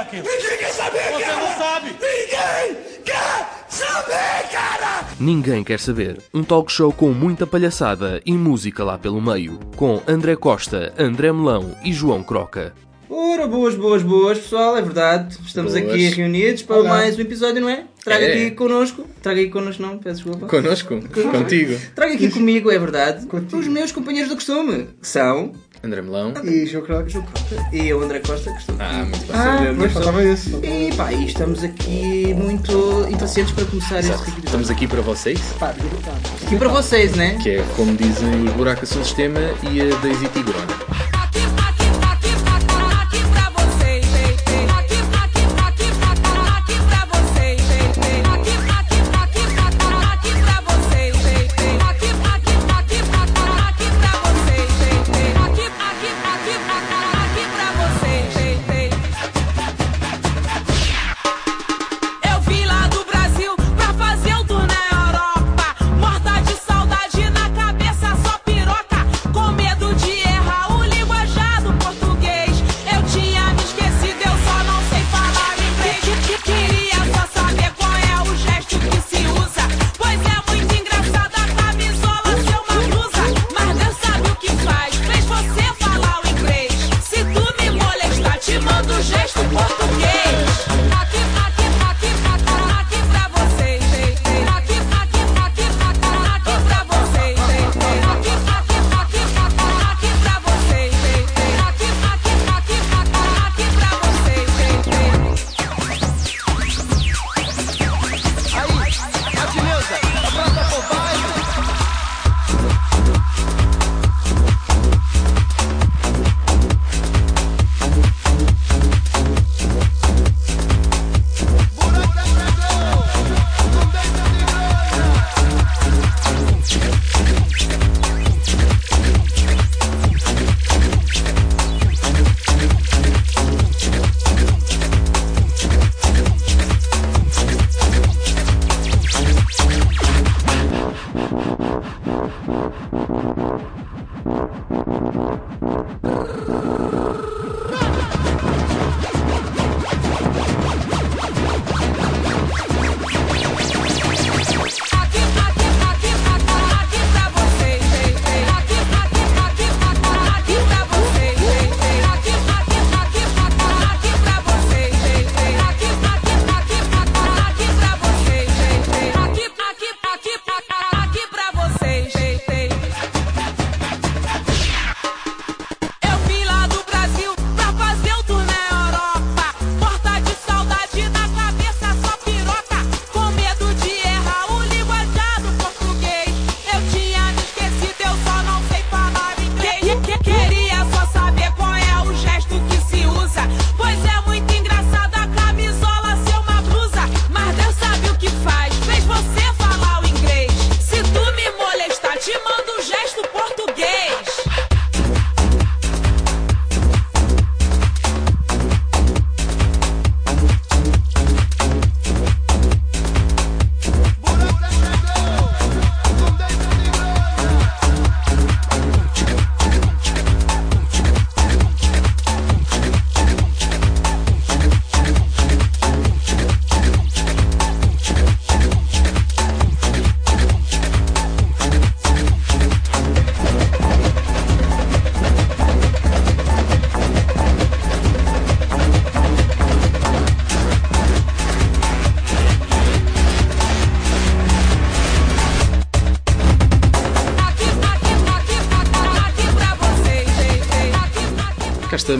aquilo? Ninguém quer saber, Você cara! não sabe! Ninguém quer saber, cara! Ninguém quer saber. Um talk show com muita palhaçada e música lá pelo meio. Com André Costa, André Melão e João Croca. Ora, boas, boas, boas, pessoal, é verdade. Estamos Boas. aqui reunidos para Olá. mais um episódio, não é? Traga É. aqui connosco. Traga aqui connosco, não, peço desculpa. Connosco? Contigo? Traga aqui comigo, é verdade. Contigo. Os meus companheiros do costume, que são. André Melão? E João Crocs. E eu, André Costa, que estou aqui. Ah, muito bem. Ah, pois, faltava esse. E pá, e estamos aqui muito impacientes para começar este Exato. episódio. Estamos aqui para vocês, Pá. Aqui para vocês, né? que é como dizem os buracos do sistema e a Daisy Tigrona.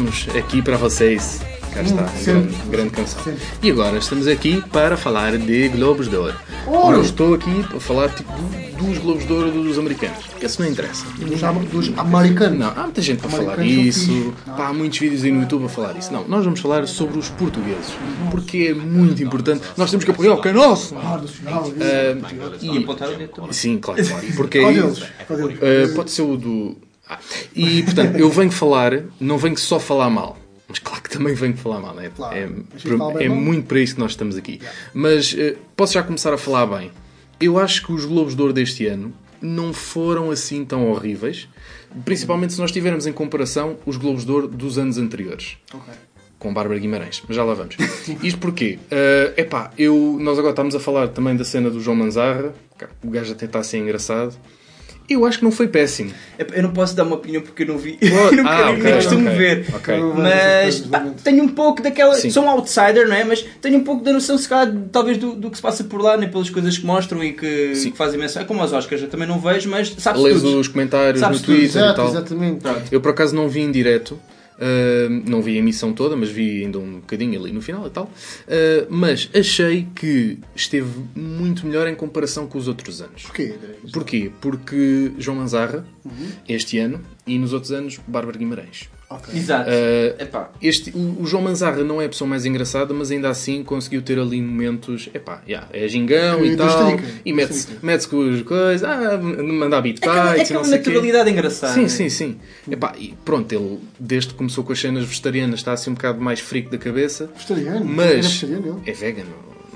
Estamos, aqui para vocês. Cá está, grande, grande canção. E agora estamos aqui para falar de Globos de Ouro. Ouro! Não estou aqui para falar tipo, do- dos Globos de Ouro dos americanos, porque isso não interessa. Dos, dos americanos. Não, há muita gente para falar Americanos disso, pá, há muitos vídeos aí no YouTube a falar disso. Não, nós vamos falar sobre os portugueses, porque é muito importante. Nós temos que apoiar o que é nosso. Ah, isso. Ah, E. Sim, claro, claro. Porque? Uh, pode ser o do. Ah, E portanto, eu venho falar, não venho só falar mal. Mas claro que também venho falar mal, né? Claro. é, é muito para isso que nós estamos aqui. Mas uh, posso já começar a falar bem. Eu acho que os Globos de Ouro deste ano não foram assim tão horríveis, principalmente se nós tivermos em comparação os Globos de Ouro dos anos anteriores. Com Bárbara Guimarães, mas já lá vamos. Isto porquê? Uh, epá, eu, nós agora estamos a falar também da cena do João Manzarra, o gajo a tentar ser engraçado. Eu acho que não foi péssimo. Eu não posso dar uma opinião porque eu não vi. Oh, eu nunca ah, nem ok, costumo ok, ver. ok. Mas pá, tenho um pouco daquela. Sim. Sou um outsider, não é? Mas tenho um pouco da noção, se calhar, talvez do, do que se passa por lá, né? pelas coisas que mostram e que, que fazem menção. É como os Oscars, eu também não vejo, mas sabes Lês tudo. os comentários Sabes no tudo, Twitter e Exato, tal. exatamente. Eu por acaso não vi em direto, uh, não vi a emissão toda, mas vi ainda um bocadinho ali no final e tal. Uh, mas achei que esteve muito melhor em comparação com os outros anos. Porquê? Porquê? Porque João Manzarra, Uhum. este ano, e nos outros anos, Bárbara Guimarães. Ok. Exato. Uh, Epá. este, o, o João Manzarra não é a pessoa mais engraçada, mas ainda assim conseguiu ter ali momentos. Epá, yeah, é gingão E e do tal. E mete-se mete com as coisas, ah, mandar beat Aquela, tights e não aquela sei o quê. naturalidade engraçada. Sim, né? sim, sim. Epá, e pronto, ele desde que começou com as cenas vegetarianas está assim um bocado mais frico da cabeça. Vegetariano? Mas. vegetariano, ele? É vegano,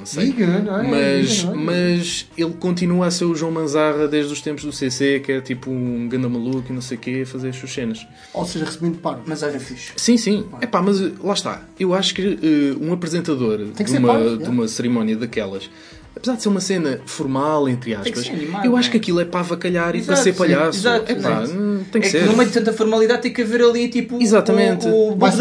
não sei. É? Mas, é? mas ele continua a ser o João Manzarra desde os tempos do CC, que é tipo um ganda maluco e não sei o quê, a fazer as suas cenas. Ou seja, recebendo paro. Mas olha, fixe. Sim, sim. Epá, mas eh, lá está. Eu acho que eh, um apresentador que de uma, de é. uma cerimónia daquelas, apesar de ser uma cena formal, entre aspas, animado, eu acho é? que aquilo é para avacalhar e para ser sim. palhaço. Exato, Epá, exato. hum, tem que é ser. que no meio de tanta formalidade tem que haver ali tipo Exatamente. o, o. As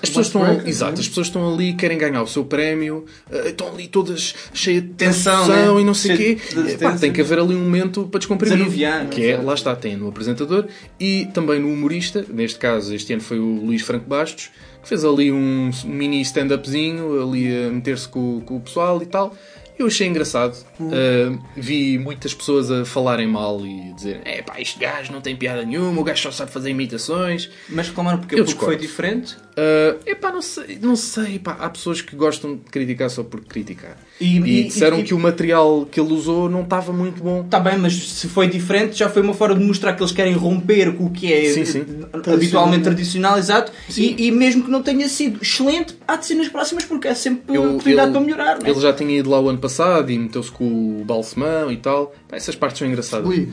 pessoas, estão, exato, é? as pessoas estão ali, querem ganhar o seu prémio, eh, estão ali todas cheias de Tensão, tensão, né? e não sei o quê. De tensão. tem que haver ali um momento para descomprimir. Desanuviar, que é, exato. lá está, tem no apresentador e também no humorista. Neste caso, este ano foi o Luís Franco Bastos, que fez ali um mini stand-upzinho, ali a meter-se com, com o pessoal e tal. Eu achei engraçado. Uh, vi muitas pessoas a falarem mal e dizer é pá, este gajo não tem piada nenhuma, o gajo só sabe fazer imitações. Mas reclamaram porque, Eu porque foi diferente. Uh, epá, não sei, não sei pá, há pessoas que gostam de criticar só por criticar. E- E, e- disseram e- que o material que ele usou não estava muito bom. Está bem, mas se foi diferente, já foi uma forma de mostrar que eles querem romper com o que é Sim, sim. habitualmente tradicional, exato. E, e mesmo que não tenha sido excelente, há de ser nas próximas porque é sempre Eu- oportunidade ele- para melhorar. é? Ele já tinha ido lá o ano passado e meteu-se com o balsemão e tal. Pá, essas partes são engraçadas. Ui,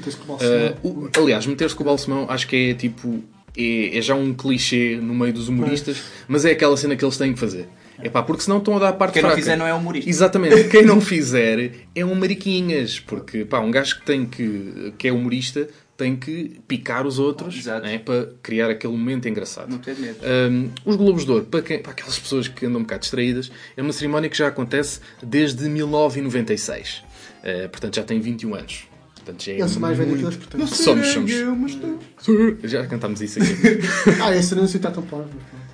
Uh, o- aliás, meter-se com o balsemão acho que é tipo. É, é já um clichê no meio dos humoristas, mas é aquela cena que eles têm que fazer. É pá, porque senão estão a dar a parte Quem não fraca. fizer não é humorista. Exatamente. Quem não fizer é um mariquinhas. Porque, pá, um gajo que, tem que, que é humorista tem que picar os outros né, para criar aquele momento engraçado. Não. Um, os Globos de Ouro, para, quem- para aquelas pessoas que andam um bocado distraídas, é uma cerimónia que já acontece desde 1996. Uh, portanto, já tem 21 anos. Portanto, já é Eu sou mais velho que eles, portanto. Somos, somos. Já cantámos isso aqui. Ah, esse não sei está tão parvo.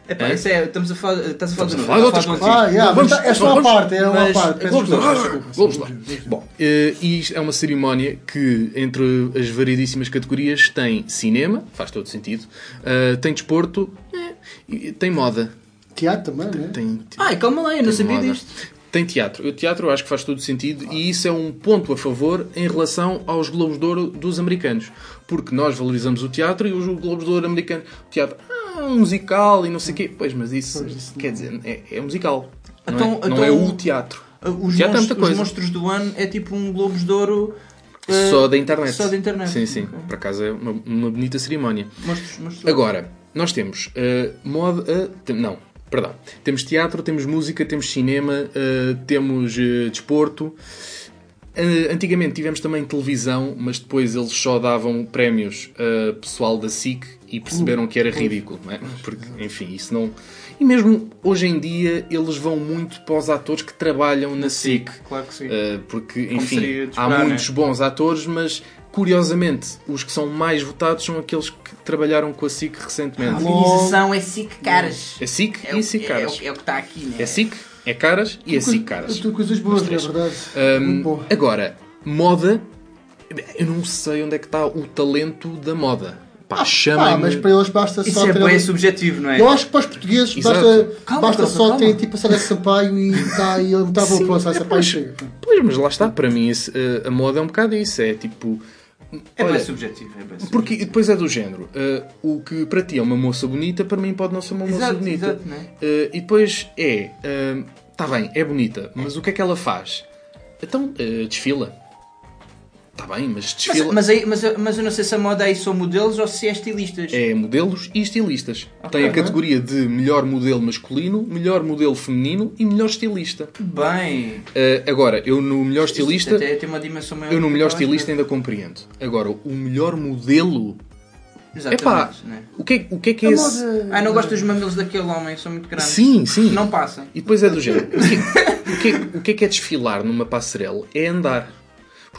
mas É? isso é, estamos a falar, estás a falar Estamos de a novo, falar de estás a outras falar de Ah, yeah, Vamos- mas é só vamos- uma parte, é uma mas- parte. Ouro. desculpa. Globos de Ouro. Bom, eh, e isto é uma cerimónia que, entre as variedíssimas categorias, tem cinema, faz todo sentido, eh, tem desporto, eh, e tem moda. Teatro também, né? Tem, Ai, calma lá, eu não tem sabia moda. disto. Tem teatro. O teatro eu acho que faz todo sentido e isso é um ponto a favor em relação aos Globos de Ouro dos americanos. Porque nós valorizamos o teatro e os Globos de Ouro americanos. O teatro, ah, um musical e não sei o quê. Pois, mas isso, quer dizer, é, é musical. Não, Então- é, não então- é o teatro. Os, teatro é monstros, os coisa. monstros do ano é tipo um Globos de Ouro. eh, Só da internet. Só da internet. Sim, sim. Ok. Por acaso é uma, uma bonita cerimónia. Agora, nós temos uh, moda. uh, não, perdão. Temos teatro, temos música, temos cinema, uh, temos uh, desporto. Uh, antigamente tivemos também televisão, mas depois eles só davam prémios a pessoal da SIC e perceberam que era ridículo, não é? Porque, enfim, isso não. E mesmo hoje em dia eles vão muito para os atores que trabalham na SIC. Claro que sim. Porque, enfim, há muitos né? bons atores, mas curiosamente os que são mais votados são aqueles que trabalharam com a SIC recentemente. A organização é SIC Caras. É SIC É, e o- SIC é, Caras. é, o que está aqui, né? É SIC, é Caras e é SIC Caras. Tudo coisas boas, é verdade. Um, agora, moda, eu não sei onde é que está o talento da moda. Pá, Ah, mas para eles basta Isso só é ter. bem subjetivo, não é? Eu acho que para os portugueses Exato. basta, Calma, basta calma, só calma. ter tipo a Sara Sampaio e está e ele está bom para a Sara Sampaio. Pois, mas lá está, para mim esse, uh, a moda é um bocado isso. É tipo. É olha, bem subjetivo. É bem subjetivo. Porque depois é do género. uh, o que para ti é uma moça bonita, para mim pode não ser uma moça Exato, bonita. exato, né? Uh, e depois é. Está bem, é bonita, mas o que é que ela faz? Então, uh, desfila. Está bem, mas Mas, desfila. mas, aí, mas, eu- mas eu não sei se a moda aí são modelos ou se é estilistas. É modelos e estilistas. Tem a categoria de melhor modelo masculino, melhor modelo feminino e melhor estilista. Bem. Uh, agora, eu no melhor estilista, Até tem uma dimensão maior. eu no que melhor estilista ainda compreendo. Agora, o melhor modelo, espera. epá, Exatamente. né? o que, é, o que é que é esse? Ai, não gosto dos mamilos daquele homem, são muito grandes. Sim, sim. Não passa. E depois é do género. O que, o que é, o que é que é desfilar numa passarela? É andar.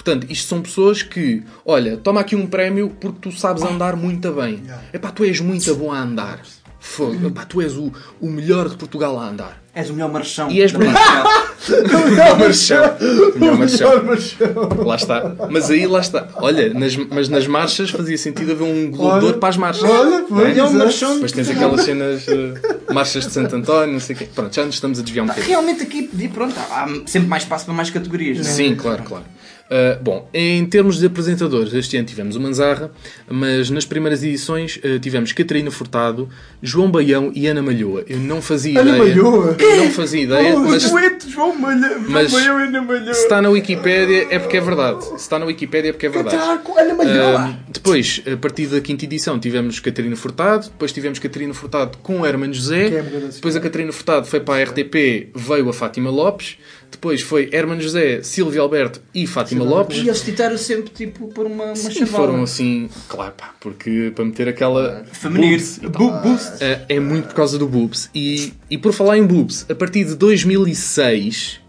Portanto, isto são pessoas que, olha, toma aqui um prémio porque tu sabes andar muito bem. Epá, tu és muito bom a andar. Fogo. Epá, tu és o, o melhor de Portugal a andar. És o melhor marchão. E és bonito. O melhor marchão. O melhor marchão. Lá está. Mas aí lá está. Olha, nas- mas nas marchas fazia sentido haver um globo de ouro para as marchas. Olha, Não pois, é? É um exato. marchão. Depois tens aquelas cenas, eh, marchas de Santo António, não sei o quê. Pronto, já nos estamos a desviar um bocadinho. Realmente aqui, pronto, há sempre mais espaço para mais categorias. não é? Sim, claro, claro. Uh, bom, em termos de apresentadores, este ano tivemos o Manzarra, mas nas primeiras edições uh, tivemos Catarina Furtado, João Baião e Ana Malhoa. Eu não fazia Ana ideia. Malhoa? Não fazia ideia, Oh, mas Dueto, João Malha, Mas- Malhão e Ana Malhão. se está na Wikipédia é porque é verdade. Se está na Wikipédia é porque é verdade. Ana Malhoa. Uh, depois, a partir da quinta edição, tivemos Catarina Furtado, depois tivemos Catarina Furtado com o Hermano José, é depois a Catarina Furtado foi para a RTP, veio a Fátima Lopes, depois foi Hermano José, Silvio Alberto e Fátima Lopes. E eles tentaram sempre, tipo, por uma, uma Sim, chavala. foram assim, claro, pá, porque para meter aquela. Feminino. boobs e tal. É, muito por causa do boobs. E, e por falar em boobs, a partir de 2006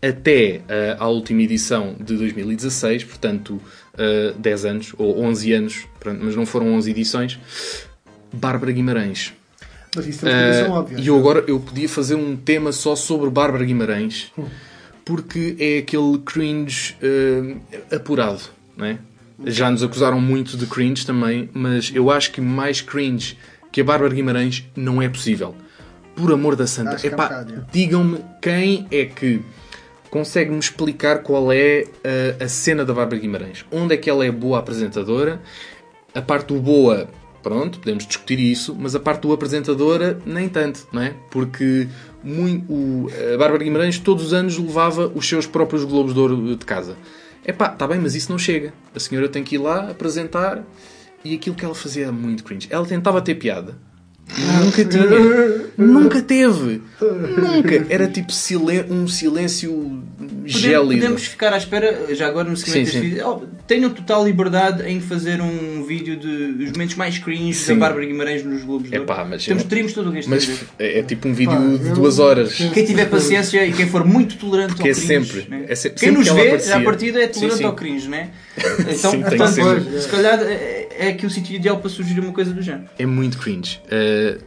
até eh, à última edição de 2016, portanto eh, 10 anos ou 11 anos, pronto, mas não foram 11 edições, Bárbara Guimarães. Mas isso é uma explicação Ah, óbvia. E eu agora eu podia fazer um tema só sobre Bárbara Guimarães porque é aquele cringe ah, apurado, não é? Já nos acusaram muito de cringe também, mas eu acho que mais cringe que a Bárbara Guimarães não é possível. Por amor da santa, Acho é um é. digam-me quem é que consegue-me explicar qual é a, a cena da Bárbara Guimarães. Onde é que ela é boa apresentadora? A parte do boa, pronto, podemos discutir isso, mas a parte do apresentadora, nem tanto, não é? Porque mui- o- a Bárbara Guimarães todos os anos levava os seus próprios Globos de Ouro de casa. Epá, está bem, mas isso não chega. A senhora tem que ir lá apresentar e aquilo que ela fazia era muito cringe. Ela tentava ter piada. Nunca tinha. Nunca teve. Nunca. Era tipo silen- um silêncio gélido. podemos ficar à espera, já agora no seguimento Sim, deste sim. vídeo, oh, tenham total liberdade em fazer um vídeo de os momentos mais cringe Sim. da Bárbara Guimarães nos Globos Ouro. Epá, mas Temos, eu- teríamos todo o resto Mas é, é tipo um vídeo Pá, de duas horas. Quem tiver paciência e quem for muito tolerante Porque ao é cringe, sempre, né? é sempre- quem sempre nos que vê, à partida, é tolerante ao cringe, né? Então, Sim, portanto, sempre. se calhar é, é aqui o sítio ideal para surgir uma coisa do género. É muito cringe. Eh,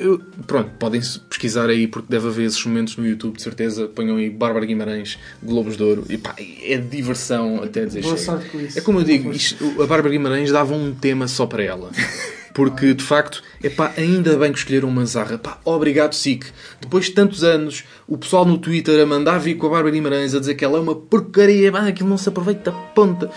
eu- pronto, podem pesquisar aí porque deve haver esses momentos no YouTube, de certeza. Ponham aí Bárbara Guimarães, Globos de Ouro. E pá, é diversão até dizer Boa chega. sorte com isso. É como eu digo, isto- a Bárbara Guimarães dava um tema só para ela. Porque, de facto, é pá, ainda bem que escolheram uma Manzarra. Pá, obrigado, SIC. Depois de tantos anos, o pessoal no Twitter a mandar vir com a Bárbara Guimarães a dizer que ela é uma porcaria, pá, aquilo não se aproveita ponta.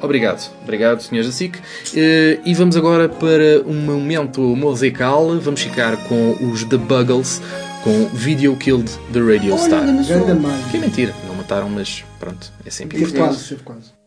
Obrigado, obrigado, senhores da SIC. Eh, e vamos agora para um momento musical. Vamos ficar com os The Buggles, com Video Killed the Radio Star. Ganda mãe. Que é mentira, não mataram, mas pronto, é sempre Teve importante. quase, teve quase.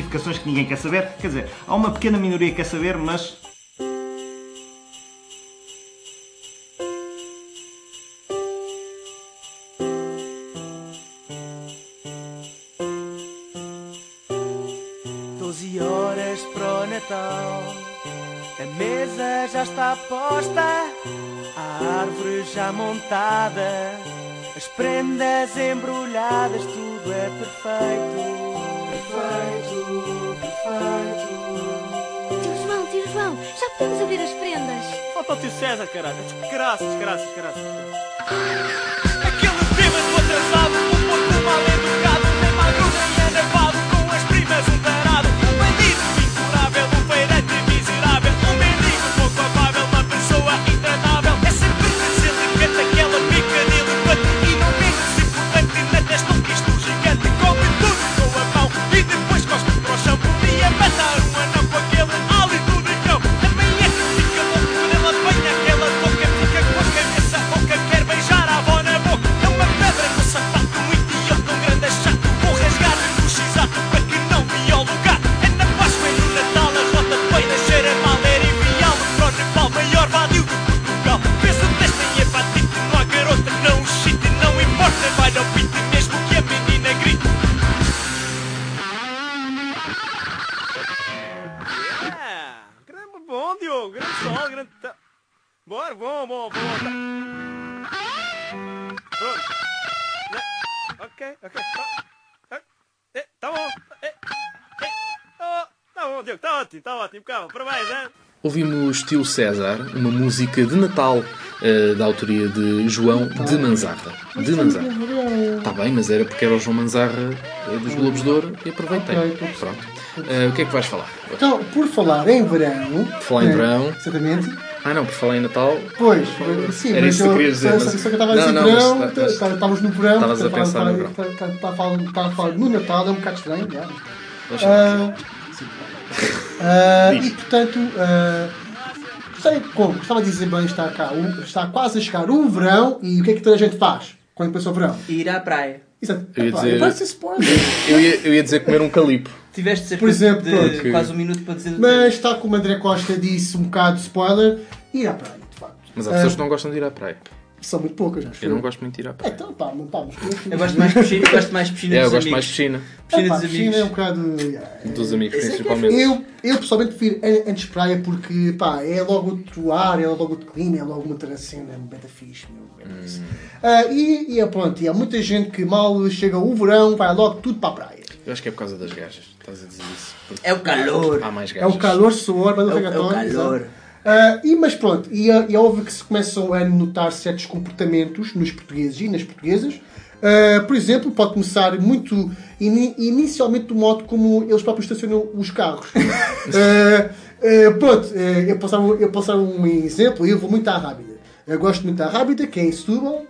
Especificações que ninguém quer saber. Quer dizer, há uma pequena minoria que quer saber, mas posta, a árvore já montada, as prendas embrulhadas, tudo é. Perfeito, Podemos abrir as prendas. Falta o tio César, caralho. Graças, graças, graças. Aquele bêbado atrasado, um pouco mal educado, nem magro nem anavado, com as primas um um Ouvimos Tio César, uma música de Natal eh, da autoria de João de Manzarra. De Manzarra. Está bem, mas era porque era o João Manzarra eh, dos Globos de Ouro e aproveitei. Ok, estou a Pronto. Eh, o que é que vais falar? Então, por falar em verão. Por falar em né, verão. Exatamente. Ah não, por falar em Natal. Pois, sim, Era isso que eu, querias dizer, mas- só, que eu estava a Não, dizer não, verão, mas- mas- tá- estávamos no verão. Estavas a pensar no verão. estava- a falar- no Natal, é um bocado estranho, já. Deixa Ah, sim. Ah, e portanto, ah, sei como, estava a dizer bem, está cá, o- está quase a chegar o verão e o que é que toda a gente faz quando começa o verão? Ir à praia. Exato. Eu ia dizer- Vai ser spoiler. Eu ia, eu ia dizer comer um calipo. Tiveste cerca Por exemplo, de quase um minuto para dizer. Mas está como o André Costa disse, um bocado de spoiler, ir à praia, de facto. Mas há pessoas que não gostam de ir à praia. São muito poucas, acho Eu não gosto muito de ir à praia. Então, pá, não estamos. Eu gosto mais de piscina, eu gosto mais de piscina É, eu dos gosto amigos. mais de piscina. Piscina Epá, dos piscina amigos. é um bocado. yeah. Dos amigos, é é principalmente. Eu, eu pessoalmente prefiro an- antes praia porque pá, é logo outro ar, é logo outro clima, é logo uma outra cena, é um beta fixe, meu. Ah, e, e é pronto, e há muita gente que mal chega o verão, vai logo tudo para a praia. Eu acho que é por causa das gajas. Estás a dizer isso. Porque É o calor. Há mais É gajas. o calor, suor, mas É o é o calor. Ah, e, mas pronto, e, é- e é óbvio que se começam a notar certos comportamentos nos portugueses e nas portuguesas. Ah, por exemplo, pode começar muito ini- inicialmente do modo como eles próprios estacionam os carros. Ah, pronto, eu, posso dar, um- eu posso dar um exemplo, eu vou muito à Rábida. Eu gosto muito da Rábida, que é em Setúbal,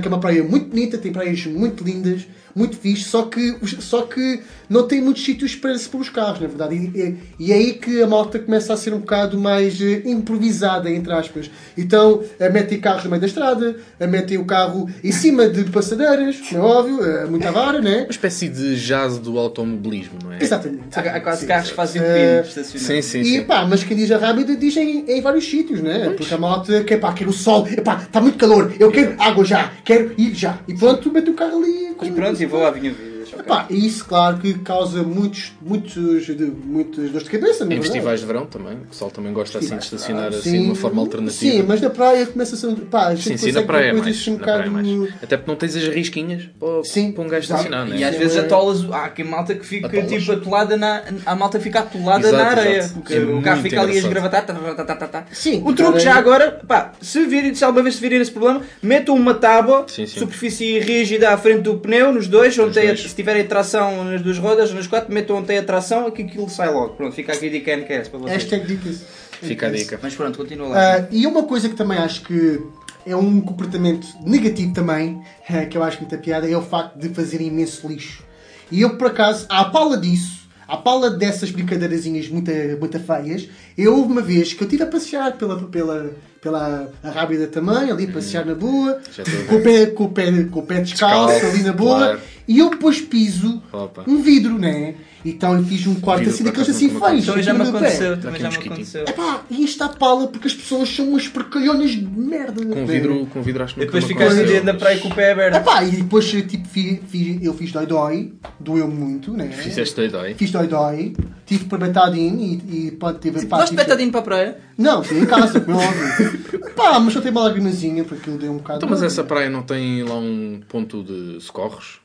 que é uma praia muito bonita, tem praias muito lindas, muito fixe, só que, só que não tem muitos sítios para se pôr os carros, na verdade. E, e- e é aí que a malta começa a ser um bocado mais eh, improvisada, entre aspas. Então, eh, metem carros no meio da estrada, eh, metem o carro em cima de passadeiras, é óbvio, eh, muita vara, né? Uma espécie de jazz do automobilismo, não é? Exatamente. Há quase Sim. carros que fazem o Eh, pino de estacionar. Sim, sim, E sim. pá, mas quem diz a rábida diz em, em vários sítios, né? Porque a malta quer, pá, quer o sol, está muito calor, eu quero água já, quero ir já. E pronto, mete o carro ali. E pronto, e vida. ok. Epá, e isso, claro, que causa muitos, muitos, de, muitas dores de cabeça, é Em verdade? festivais de verão também. O pessoal também gosta assim de estacionar Sim, assim de uma forma alternativa. Sim, mas na praia começa a ser. Pá, a Sim, sim, consegue na praia é mais. um Na praia é bocado- mais. Até porque não tens as risquinhas para, Sim, para um gajo estacionar, não E é? às vezes atolas, há quem malta que fica Atolas. tipo atolada na. A malta fica atolada Exato, na areia. exato. Porque É o carro fica ali a esgravatar. tá, tá, tá, tá, tá, tá. Sim, O truque já agora, pá, se, virem, se alguma vez se virem esse problema, metam uma tábua, Sim, sim. superfície rígida à frente do pneu, nos dois, onde tem, tiverem tração nas duas rodas, nas quatro, metam onde tem a tração e que aquilo sai logo. Pronto, fica aqui a dica NQS para vocês. Hashtag dicas. Fica a dica. Mas pronto, continua lá. Ah, e uma coisa que também acho que é um comportamento negativo também, que eu acho muita piada, é o facto de fazer imenso lixo. E eu, por acaso, à pala disso, à pala dessas brincadeirazinhas muito, muito feias, Eu houve uma vez que eu estive a passear pela, pela, pela Rábida também, ali a passear na boa, com o, pé, com, o pé, com o pé descalço, Descalço, ali na boa, claro. E eu depois piso Opa. um vidro, né? Então eu fiz um corte assim daqueles assim feios. Também já aqui me aconteceu, também já me aconteceu. Epá, e isto está pala porque as pessoas são umas porcalhonas de merda. Com vidro, com vidro acho que E depois ficaste da praia com o pé aberto. Epá, e depois tipo, fiz, fiz- eu fiz dói-dói, doeu muito, né? Fizeste doidói. Fiz dói-dói, tive para betadine e, e pode ter Levaste betadinho para a praia? Não, fui em casa, como é óbvio. Pá, mas só tem uma lagrimazinha porque aquilo deu um bocado. Então, mas essa praia não tem lá um ponto de socorros?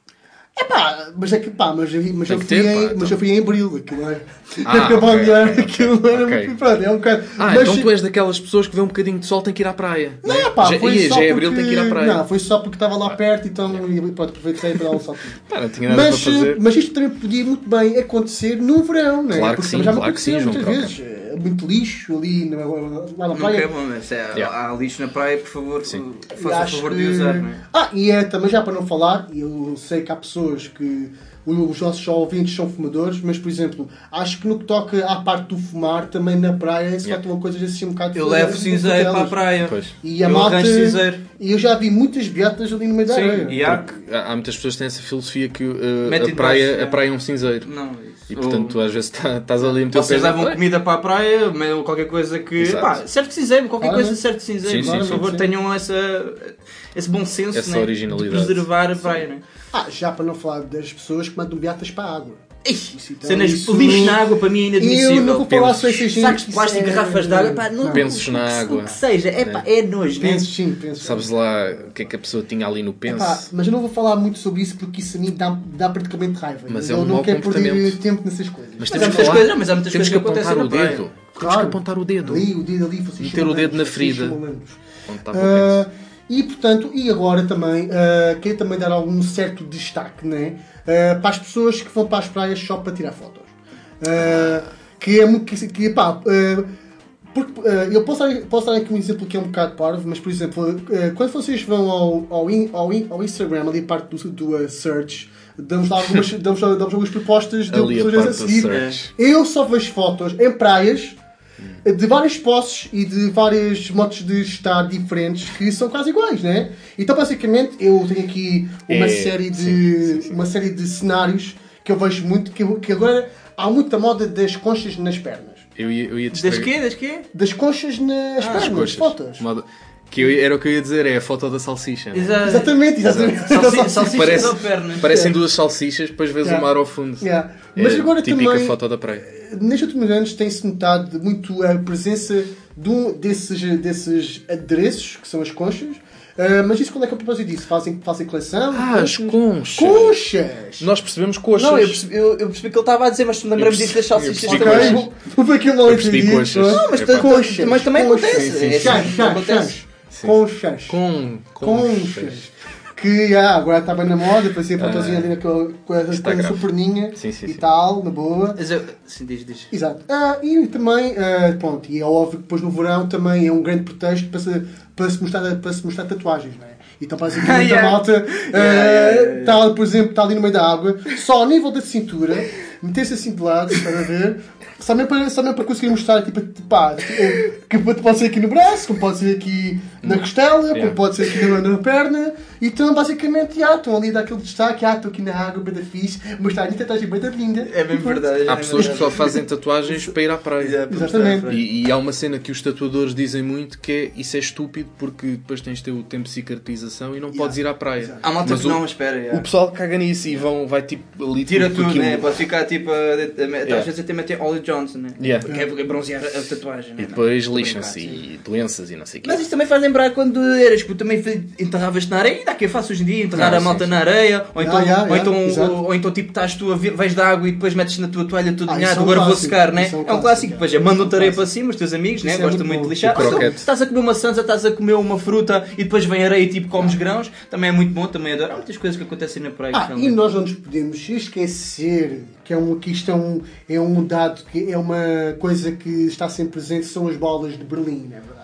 É pá, mas é que pá, mas, eu- mas, eu que fui ter, em, pá, mas então. eu fui em abril, aquilo é. Ah, época ok, balnear, ok, aquilo era ok. muito. Pronto, é um bocado. Ah, mas, então tu és daquelas pessoas que vê um bocadinho de sol tem que ir à praia. Não, né? pá, já, foi Ih, só já é porque... abril, tem que ir à praia. Não, foi só porque estava lá perto, então e, pronto, aproveitei para dar um salto. Pá, não tinha nada Mas, para fazer. mas isto também podia muito bem acontecer no verão, não é? Claro que Porque sim, já me claro que sim, aconteceu João vezes. É Muito lixo ali na, lá na Nunca é bom, mas é, Yeah. há lixo na praia, por favor, Sim. Faça o favor que- de usar, não é? Ah, e é também já para não falar, e eu sei que há pessoas que os nossos ouvintes são fumadores, mas por exemplo, acho que no que toca à parte do fumar, também na praia se Yeah. uma coisa assim um bocado Eu levo cinzeiro para a praia. Pois. E a Eu malta. E eu já vi muitas beatas ali no meio da Sim, areia. e há... Há muitas pessoas que têm essa filosofia que uh, a, praia, a praia é um cinzeiro. Não. E portanto tu às vezes tá- estás ali a meter o Vocês levam comida para a praia, ou qualquer coisa que. Exato. Pá, de cinzeiro, qualquer Claramente. coisa serve de cinzeiro. Sim, sim, por favor, sim. tenham essa, esse bom senso Essa né, originalidade. de preservar a praia. Né? Ah, já para não falar das pessoas que mandam beatas para a água. Ixi, então, cenas isso- lixo na água para mim é Eu não inadmissível. vou falar Pensos- sobre essas gente. Sacos de plástico, é- garrafas de água, pá, não, Pensos o na que- água. O que seja, é pá, é nojo, né? Penso, sim, penso. Sabes lá o que é que a pessoa tinha ali no penso? Epá, mas eu não vou falar muito sobre isso porque isso a mim dá, dá praticamente raiva. Mas é eu um não quero perder tempo nessas coisas. Mas Mas temos há que muitas falar- coisas- mas há muitas temos coisas que que apontar o acontecem na dedo. praia. Temos que apontar o dedo. Ali, o dedo ali, Meter o dedo na ferida. Onde estava o penso. E portanto, e agora também, ah, queria também dar algum certo destaque né, ah, para as pessoas que vão para as praias só para tirar fotos. Ah, que é muito. Que, que, pá, porque, eu posso dar, posso dar aqui um exemplo que é um bocado parvo, mas por exemplo, quando vocês vão ao, ao, in- ao, in- ao Instagram, ali a parte do, do search, damos lá algumas, damos, damos algumas propostas de Ali a pessoas do seguir. Eu só vejo fotos em praias de várias posses e de vários modos de estar diferentes que são quase iguais, né? Então basicamente eu tenho aqui uma É, série de sim, sim, sim. uma série de cenários que eu vejo muito que, que agora há muita moda das conchas nas pernas. Eu ia, eu ia te Das quê? Das quê? Das conchas nas Ah, pernas, As coxas. fotos. Moda- Que eu- era o que eu ia dizer, é a foto da salsicha. né? Exatamente, exatamente. Salsi- Salsichas Parece- ou pernas. Parecem duas salsichas, depois vês Yeah. o mar ao fundo. Yeah. É Mas agora típica também foto da praia. Nestes últimos anos tem-se notado muito a presença de um desses, desses adereços, que são as conchas. Ah, mas isso qual é que é o propósito disso? Fazem, fazem coleção? Ah, as conchas. Conchas! Nós percebemos coxas. Não, eu percebi, eu, eu percebi que ele estava a dizer, mas Eu disso das salsichas também. vou- vou aqui mal Eu percebi entendido. coxas. Não, mas tu- Conchas, mas também conchas. acontece. É sim. assim, acontece. chás. Conchas. Com, Conchas. Que ah, agora está bem na moda, parecia a naquela com a, com a Instagram. sua perninha Sim, sim, e sim. tal, na boa. Mas eu- Sim, diz, diz. Exato. Ah, e também, ah, pronto, e é óbvio que depois no verão também é um grande pretexto para se, para se, mostrar, para se mostrar tatuagens, não é? Então basicamente Yeah. a malta ah, Yeah, yeah, yeah. está, por exemplo, está ali no meio da água, só ao nível da cintura, meter-se assim de lado, para ver, só mesmo para, só mesmo para conseguir mostrar, tipo, pá, eh, que pode ser aqui no braço, como pode ser aqui na costela, como pode ser aqui na, na perna, então basicamente, já, estão ali a dar aquele destaque, ah, estou aqui na água, bem da fixe, mostrar a minha tatuagem bem da linda. É bem verdade. Há é pessoas que só fazem tatuagens para ir à praia. Yeah, Exatamente. praia. E, e há uma cena que os tatuadores dizem muito que é isso é estúpido porque depois tens de ter o tempo de cicatrização e não podes ir à praia. Há malta Mas que o, não, espera. yeah. o pessoal caga nisso e vão, vai tipo ali Tira tipo, tudo, aquilo- né? Pode ficar tipo. Yeah. Às vezes até meter Ollie Johnson, né? Yeah. Porque é bronzear a, tatuagem. né? E depois lixam-se e doenças e não sei o quê. Mas isso também faz lembrar quando eras, porque também enterravas-te na areia, dá que eu faço hoje em dia, enterrar Ah, a malta sim. na areia, ou então, yeah, ou, yeah, então exato. ou, ou então tipo estás tu vais da água e depois metes na tua toalha tudo Ah, molhado, isso é um agora vou clássico, secar, né? é um É um clássico, clássico, yeah. depois é, mandam Isso é um tareia clássico. para cima, os teus amigos, né? É Gostam muito de lixar. Ou então, estás a comer uma sansa, estás a comer uma fruta e depois vem areia e tipo comes grãos, também é muito bom, também adoro. Há muitas coisas que acontecem na praia. Ah, e nós não nos podemos esquecer que, é um, que isto é um, é um dado, que é uma coisa que está sempre presente, são as bolas de Berlim, não é verdade?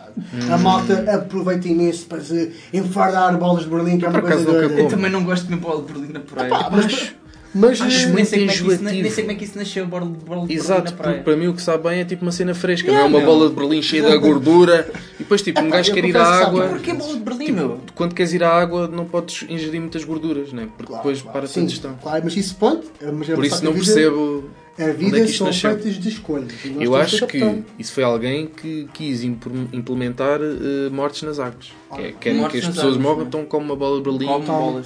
A malta aproveita imenso para se enfardar bolas de Berlim, que é uma coisa doida. Eu também não gosto de bola de Berlim na praia. Pá, mas, Mas Acho muito nem, sei como é que isso, enjoativo. nem sei como é que isso nasceu, bola de bola de Exato, na porque praia. para mim o que sabe bem é tipo uma cena fresca, Yeah, não é uma meu. bola de Berlim cheia de gordura e depois tipo um gajo quer ir à água. Porquê bola de Berlim, meu? Quando queres ir à água não podes ingerir muitas gorduras, né? porque Claro, depois claro. para a digestão. Claro, mas isso é- Mas é Por isso não percebo A é vida isto são nasceu. feitas de escolhas. Eu acho que isso foi alguém que quis impl- implementar eh, mortes nas águas. Que é, querem Mortes que as pessoas morram né? estão como uma bola de Berlim,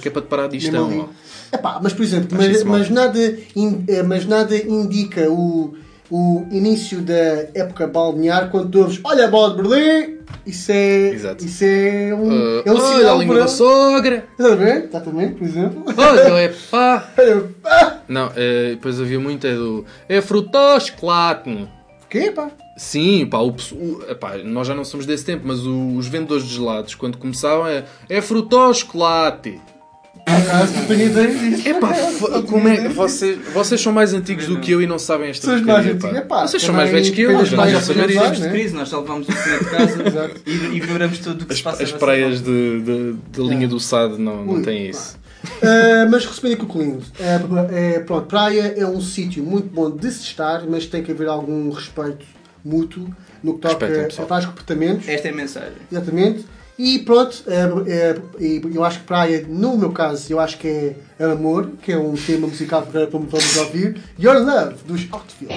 que é para te parar a digestão. Epá, mas por exemplo, mas, mas nada, in- eh, mas nada indica o, o início da época balnear quando tu ouves Olha a bola de Berlim! Isso é, Exato. isso é um, Ah, é um olha a língua para- da sogra! Estás a ver? Exatamente, por exemplo. Olha, é pá! Olha, ah, Não, eh, depois havia muito é do. É frutós, chocolate! quê, pá? Sim, pá, o, o- epá, nós já não somos desse tempo, mas o- os vendedores de gelados, quando começavam, é, é frutós, chocolate! Acaso. Epá, f- como é vocês, vocês são mais antigos do que eu e não sabem esta os mais pá. Vocês são mais velhos que eu, pelas já Tempos de crise, nós só levamos o fim de casa e, ignoramos tudo o que se As, passa as praias volta. de, de- da linha do Sado não, não têm pá. isso. Ah, mas recebendo e concluindo, é, é, pronto, praia é um sítio muito bom de se estar, mas tem que haver algum respeito mútuo no que toca a pessoal. vários comportamentos. Esta é a mensagem. Exatamente. E pronto, é, é, eu acho que praia, no meu caso, eu acho que é amor, que é um tema musical vamos vamos ouvir. Your Love, dos Outfield.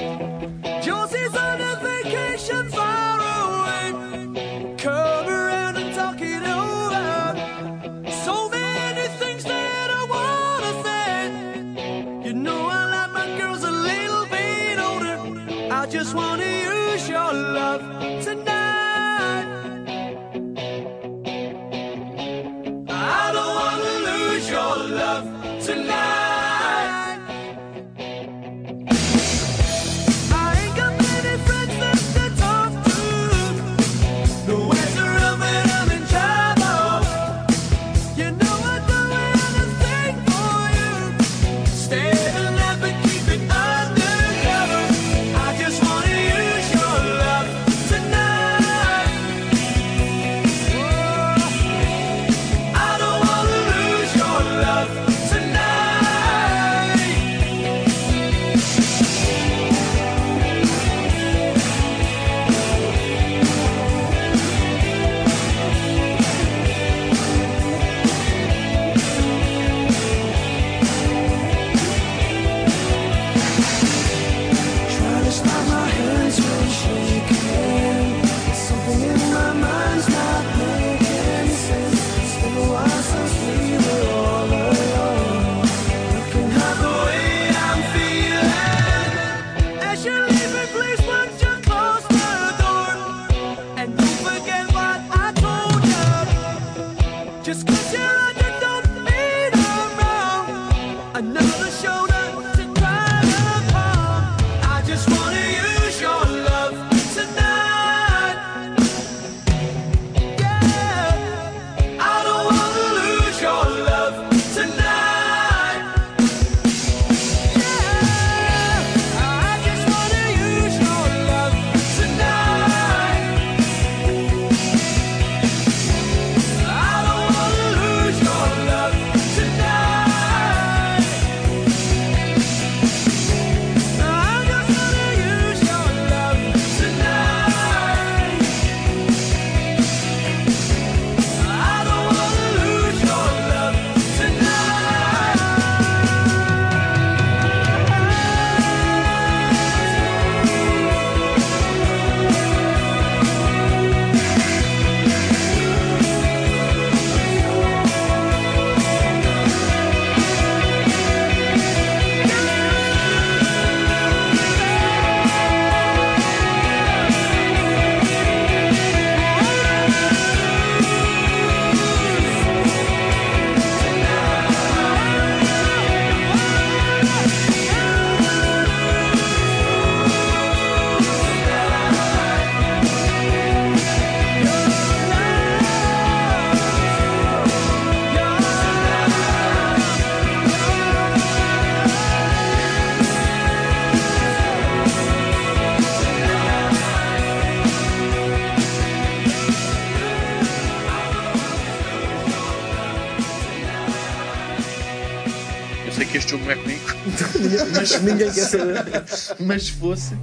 Ninguém quer saber. Mas se fosse.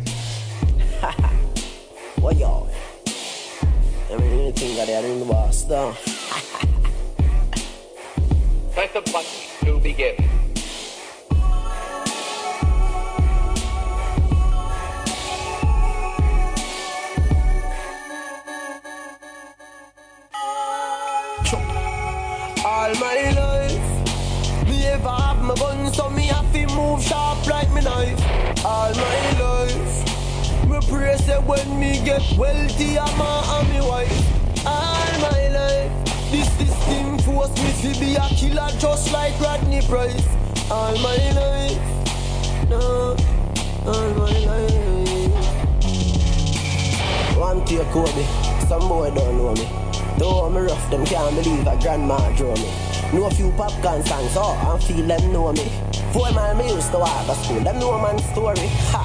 Grandma draw me. Know a few popcorn songs, oh, and feel them know me. Four mile me used to have a school, them know man story. Ha!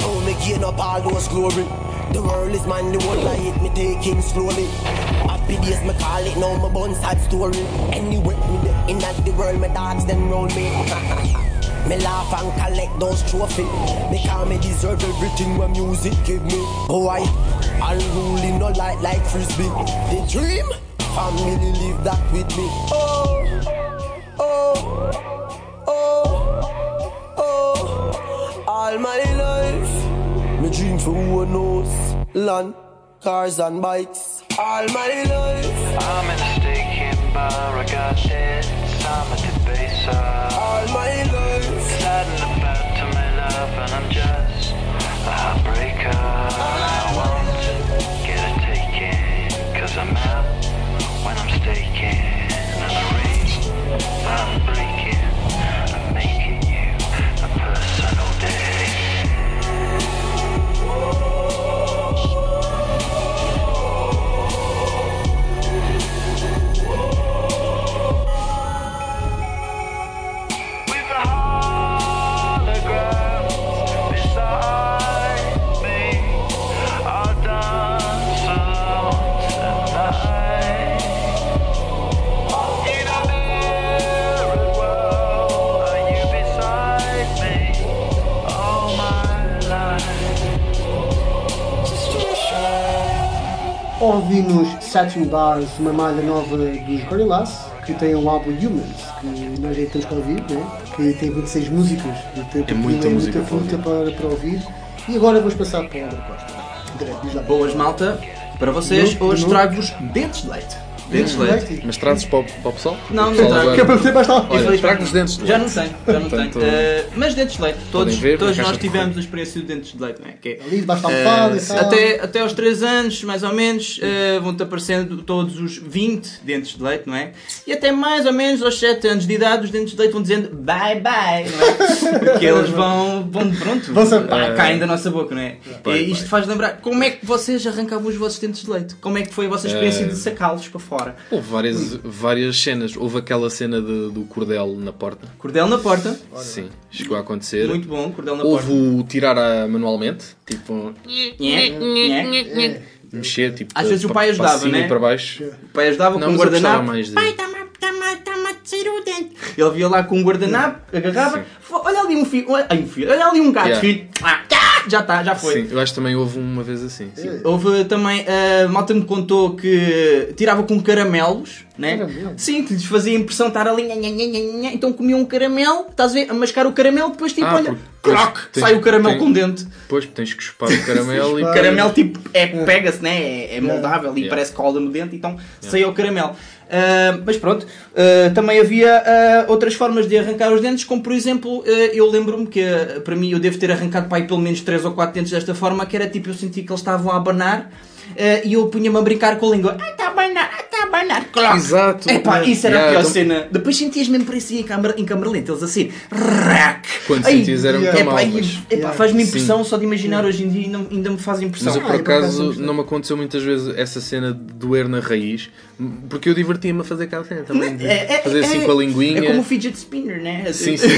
Oh, me gain up all those glory. The world is mine, the whole I hit me taking slowly. Happy days, me call it now, my bun sad story. Anyway, me the in at the world, my dogs them roll me. me laugh and collect those trophies. Me call me deserve everything my music give me. Oh, I unruly, no light like frisbee. The dream, family leave that with me. Oh, oh, oh, oh. All my life, me dream for who knows. Land, cars and bikes. All my life. I'm in a staking bar, I got debts, I'm a debaser. All my life. Sad and about to my love, and I'm just a heartbreaker. I'm free. Ouvimos Satin Bars, uma malha nova dos Gorillaz, que tem o álbum Humans, que nós já temos que ouvir, né? que tem 26 músicas. Portanto, É muita aquilo música muita para fruta para, para ouvir. E agora vamos passar para o André Costa. Boas malta, para vocês, hoje trago-vos dentes de leite. Dentes de leite. Mas trazes para o, para o pessoal? Não, não trago. Que é para ter mais lá. Olha, traga-nos dentes de Já leite. não tenho, já não tenho. Eh, mas dentes de leite, todos, ver todos nós tivemos a experiência de dentes de leite, não é? Que é, Ali debaixo da almofada tal. até, até aos 3 anos, mais ou menos, eh, vão-te aparecendo todos os 20 dentes de leite, não é? E até mais ou menos aos 7 anos de idade, os dentes de leite vão dizendo bye bye, não é? Porque eles vão, vão pronto, Vão-se a- pá, caem da nossa boca, não é? Bye, E isto faz lembrar como é que vocês arrancavam os vossos dentes de leite? Como é que foi a vossa experiência de sacá-los para fora? Houve várias, várias cenas. Houve aquela cena de- do cordel na porta. Cordel na porta, Sim, chegou a acontecer. muito bom, cordel na Houve porta. o tirar a manualmente, tipo, mexer, tipo, Às vezes o pa- pai para ajudava, cima né? e para baixo. O pai ajudava Não, com um mas eu gostava guardanapo. mais de- Pai, está-me sair o dente. Ele via lá com um guardanapo, agarrava. Sim. "Fo- Olha ali um filho. Olha, ai, um filho. Olha ali um gato, Yeah. filho. Já está, já foi. Sim, eu acho que também houve uma vez assim. sim. Houve também, a malta me contou que tirava com caramelos, né? Caramelo? Sim, que lhes fazia impressão estar ali, nha, nha, nha, nha, nha, então comiam um caramelo, estás a ver, a mascar o caramelo, depois tipo, Ah, olha, croc, tens- sai o caramelo tem- com dente. Depois tens que chupar o caramelo e O caramelo tipo é, pega-se, né? é, é moldável e Yeah. parece cola no dente, então saiu o caramelo. Ah, mas pronto, ah, também havia ah, outras formas de arrancar os dentes, como por exemplo, eu lembro-me que para mim eu devo ter arrancado pai, pelo menos 3 ou 4 dentes desta forma, que era tipo, eu sentia que eles estavam a abanar e eu punha-me a brincar com a língua. Ai, está a abanar, a abanar. Cloc. Exato. Epá, isso era Yeah, a pior então- cena. Depois sentias mesmo por aí em câmara, em câmara lenta, eles assim. Rac. Quando Ai, sentias era muito epá, mal, mas- epá, Faz-me Sim. impressão só de imaginar hoje em dia ainda, ainda me faz impressão. Mas eu por Ah, acaso não me aconteceu muitas vezes essa cena de doer na raiz, porque eu divertia-me a fazer aquela cena também. É- é- fazer assim é- com a linguinha. É como o fidget spinner, né? Sim, sim.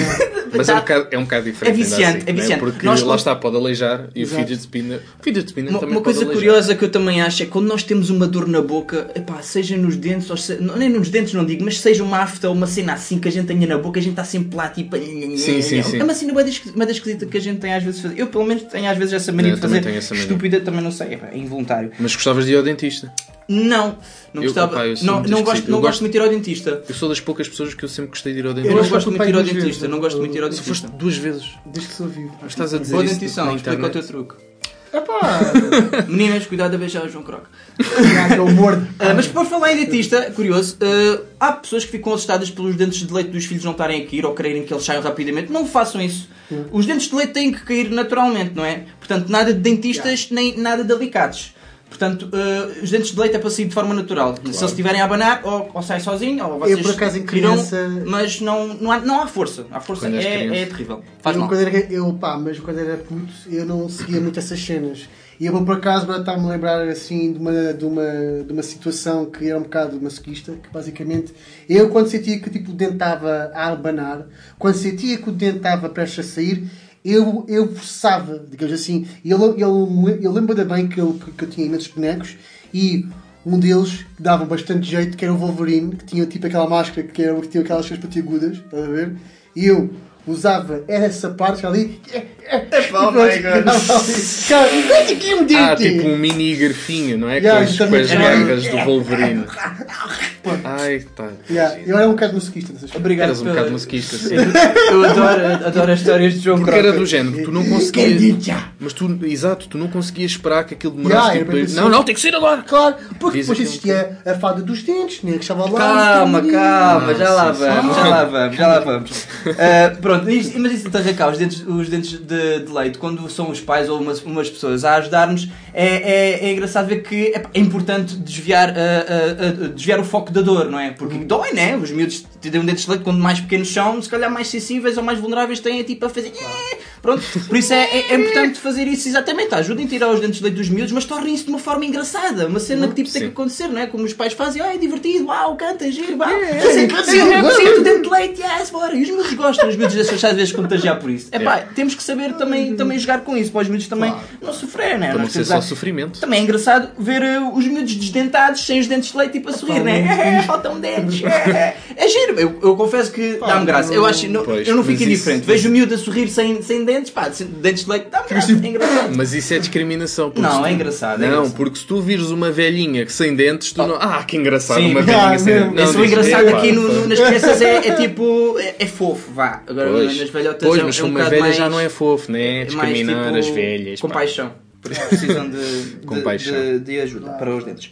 Mas é um bocado, é um bocado diferente. É viciante, assim, é né? viciante. Porque Nós lá está, pode aleijar e Exato. o fidget spinner. Fidget spinner Uma, também uma coisa curiosa que eu também acho é que quando nós temos uma dor na boca, epá, seja nos dentes, ou se- não, nem nos dentes não digo, mas seja uma afta ou uma cena assim que a gente tenha na boca, a gente está sempre lá tipo. Sim, sim, sim. É uma cena bué da esqui- bué da esquisita que a gente tem às vezes fazer. Eu pelo menos tenho às vezes essa mania Eu de também fazer. tenho essa mania. Estúpida também não sei, epá, é involuntário. Mas gostavas de ir ao dentista. Não, não Eu, gostava. eu sou não não gosto, não Eu gosto muito de ir ao dentista. Eu sou das poucas pessoas que eu sempre gostei de ir ao Eu dentista. não acho gosto muito de ir ao dentista, não gosto muito de ir ao eu- dentista. foste duas vezes. Desde que sou vivo. Mas estás a dizer Boa isso dentição, explica o teu truque. Epá! Meninas, cuidado a beijar o João Croc. mordo. Ah, mas por falar em dentista, curioso, ah, há pessoas que ficam assustadas pelos dentes de leite dos filhos não estarem a cair ou quererem que eles saiam rapidamente. Não façam isso. Os dentes de leite têm que cair naturalmente, não é? Portanto, nada de dentistas nem nada de alicates. Portanto, ah, os dentes de leite é para sair de forma natural. Se eles estiverem a abanar, ou, ou sai sozinho, ou vocês por acaso, em tiram, criança- mas não, não, há, não há força. A força Quando é, é terrível. Faz eu, mal. quando era, eu, pá, mas quando era puto, eu não seguia muito essas cenas. E eu vou por acaso agora está-me a lembrar assim de uma, de, uma, de uma situação que era um bocado masoquista, que basicamente eu quando sentia que tipo, o dente estava a abanar, quando sentia que o dente estava prestes a sair, eu, eu forçava, digamos assim. E eu, eu, eu lembro ainda bem que eu, que eu tinha imensos bonecos e um deles que dava bastante jeito, que era o Wolverine, que tinha tipo aquela máscara que, era, que tinha aquelas coisas patiagudas, estás a ver? E eu usava essa parte ali. Oh my God. Cara, vem aqui um dente! Ah, tipo um mini garfinho, não é? Yeah, com, as, com as do Wolverine. Ai, tá. Yeah, eu era um bocado masoquista nessas coisas. Obrigado Eras um pela- bocado masoquista. sim. Eu adoro, adoro as histórias de João Porque era do género, tu não conseguias. Mas tu, exato, tu não conseguias esperar que aquilo demorasse. Yeah, tipo, bem não, não, tem que ser agora! Claro, porque Diz depois existia a fada dos dentes, né? Que estava lá. Calma, calma, já lá vamos, já lá vamos, já lá vamos. Pronto, isto- mas isso de arrancar os dentes, os dentes de, de leite, quando são os pais ou umas, umas pessoas a ajudar-nos, é, é, é engraçado ver que epá, é importante desviar, ah, ah, ah, desviar o foco da dor, não é? Porque dói, né? Os miúdos têm dentes de leite, quando mais pequenos são, se calhar mais sensíveis ou mais vulneráveis têm é tipo a fazer. "Eh". Pronto, por isso é, é, é importante fazer isso exatamente. Ajudem a tirar os dentes de leite dos miúdos, mas tornem isso de uma forma engraçada. Uma cena que tipo tem que acontecer, não é? Como os pais fazem, ah, é divertido, uau, canta, giro, uau. Sim, sim, dente de leite, yes, bora. E os miúdos gostam, os miúdos deixam-se às vezes contagiar por isso. É pá, temos que saber também, também jogar com isso, para os miúdos também não sofrer, né? Para não ser só sofrimento. também é engraçado ver eh, os miúdos desdentados, sem os dentes de leite, tipo a sorrir, né? Faltam dentes. É, é giro. Eu, eu confesso que dá-me graça. Eu, acho, não- eu não fico indiferente. Vejo o miúdo a sorrir sem, sem dentes, pá, sem dentes de leite, dá-me graça. É engraçado. Mas isso é discriminação. porque Não, se tu- é engraçado, é Não, engraçado. porque se tu vires uma velhinha que sem dentes, tu não. Ah, que engraçado, Sim. uma velhinha Ah, sem dentes. Esse Não, o diz, engraçado "Epá, aqui no- pá." no- nas crianças é, é tipo. É, é fofo, vá. Agora Pois, nas velhotas pois é, mas é um uma velha mais, já não é fofo, né? é mais, Discriminar tipo, as velhas. pá. Compaixão. Por isso precisam de, de, de, de ajuda para os dentes.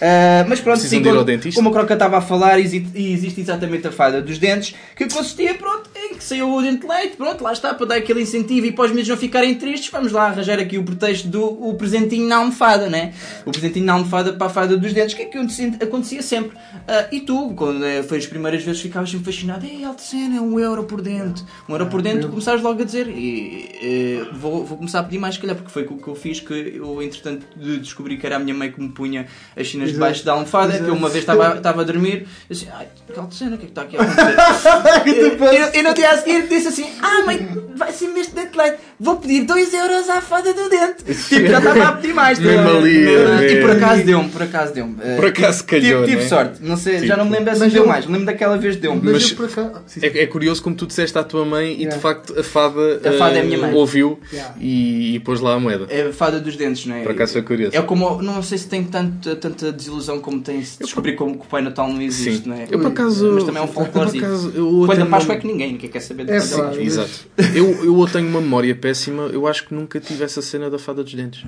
Ah, mas pronto, sim, de ir ao como, como a Croca estava a falar, exi- e existe exatamente a fada dos dentes, que consistia, pronto, que saiu o dente de leite, pronto, lá está, para dar aquele incentivo e para os miúdos não ficarem tristes, vamos lá arranjar aqui o pretexto do o presentinho na almofada, né? O presentinho na almofada para a fada dos dentes, que é que acontecia, sempre. Ah, e tu, quando eh, foi as primeiras vezes, ficavas sempre fascinado, ei, alta cena, é um euro por dente. Um euro por dente, tu começares logo a dizer, e, eh, vou, vou começar a pedir mais, se calhar, porque foi o que eu fiz, que eu, entretanto, de- descobri que era a minha mãe que me punha as chinas Exato. debaixo da almofada, que eu uma vez estava, a dormir, eu disse, ai, que alta cena, o que é que está aqui a acontecer? e, e no dia a seguir disse assim, ah mãe, vai ser este dente de leite, vou pedir 2 euros à fada do dente. Tipo, já estava a pedir mais. Mesmo estava- ali, E por acaso deu-me, por acaso deu-me. Eh, Por acaso tive- calhou, Tive, né? sorte, não sei, já não me lembro se deu eu- mais, me lembro daquela vez deu-me. Mas, Mas- eu por acaso. sim, sim. É, é curioso como tu disseste à tua mãe e de facto a fada, A fada é a eh, minha mãe. ouviu Yeah. e, e pôs lá a moeda. É a fada dos dentes, não é? Por acaso foi curioso. É como, não sei se tem tanta, tanta desilusão como tem se descobrir como que o Pai Natal não existe, Sim. não é? Eu por acaso. Mas também é um folclore. por acaso, eu Coelho tenho da Páscoa uma- é que ninguém, ninguém quer saber de É da pá, Páscoa. Exato. Eu, eu tenho uma memória péssima, eu acho que nunca tive essa cena da fada dos dentes.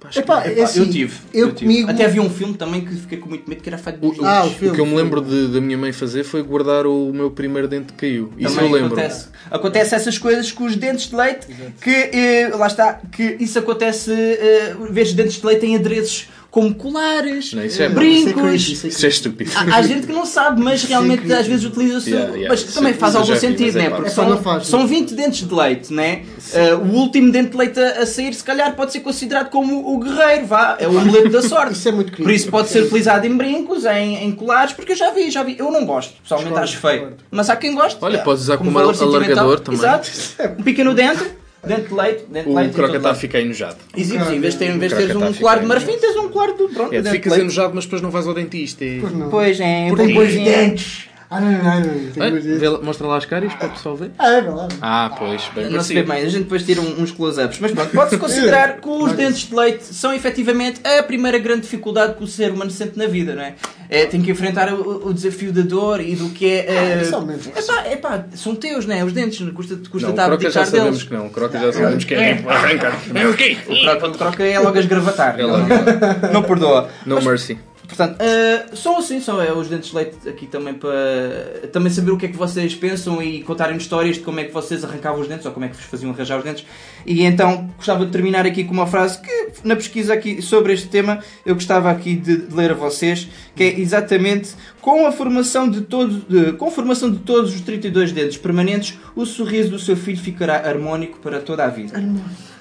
Pá, acho que Epá, não. é assim, eu tive. eu tive. comigo- Até havia um filme também que fiquei com muito medo que era fada dos dentes. Ah, o O filme. que eu me lembro de- da minha mãe fazer foi guardar o meu primeiro dente que caiu. Isso Também eu lembro. Acontece, acontece essas coisas com os dentes de leite, que eh, lá está, que isso acontece, eh, ver dentes de leite em adereços como colares, Não, isso é- brincos. Isso é isso é Isso é estúpido. Há, há gente que não sabe, mas realmente às vezes utiliza-se. Yeah, yeah. Mas Isso- também faz algum sentido, é né? Porque É são, faz, são né? 20 dentes de leite, né? Uh, o último dente de leite a, a sair, se calhar, pode ser considerado como o guerreiro, vá. É o amuleto da sorte. Isso é muito querido. Por isso pode ser utilizado em brincos, em, em colares, porque eu já vi, já vi. Eu não gosto, pessoalmente acho feio. Mas há quem goste. Olha, é, podes usar como sentimental. alargador também. Exato. Um pequeno dente. Dente de leite, dente de O leite. em croca todo está a lado. ficar enojado. Existe, em vez de ter- em vez de teres croca um colar de marfim, tens um colar de pronto, É, ficas leite. enojado, mas depois não vais ao dentista. Pois não. Pois é, tem Dois coisinha. dentes. Ah, não, não, não. dois dentes. vê lá- mostra lá as caras para o pessoal ver. Ah, é verdade. Ah, pois, bem Não se vê bem, a gente depois tira uns close-ups. Mas pronto, pode-se considerar que os dentes de leite são efetivamente a primeira grande dificuldade que o ser humano sente na vida, não é? é tem que enfrentar o, o desafio da dor e do que é. Ah, isso aumenta. epá, epá, são teus, não é? Os dentes, custa, custa Não, estar a croca já abdicar sabemos deles. que não. O croca já sabemos que é. Arranca. É o quê? O croca, é logo a esgravatar. É logo. Não, não perdoa. No mercy. Portanto, uh, são assim, são é, os dentes de leite aqui também para também saber o que é que vocês pensam e contarem histórias de como é que vocês arrancavam os dentes ou como é que vos faziam arranjar os dentes. E então gostava de terminar aqui com uma frase que na pesquisa aqui sobre este tema eu gostava aqui de ler a vocês, que é exatamente com a formação de todos, de, com a formação de todos os 32 dentes permanentes, o sorriso do seu filho ficará harmónico para toda a vida.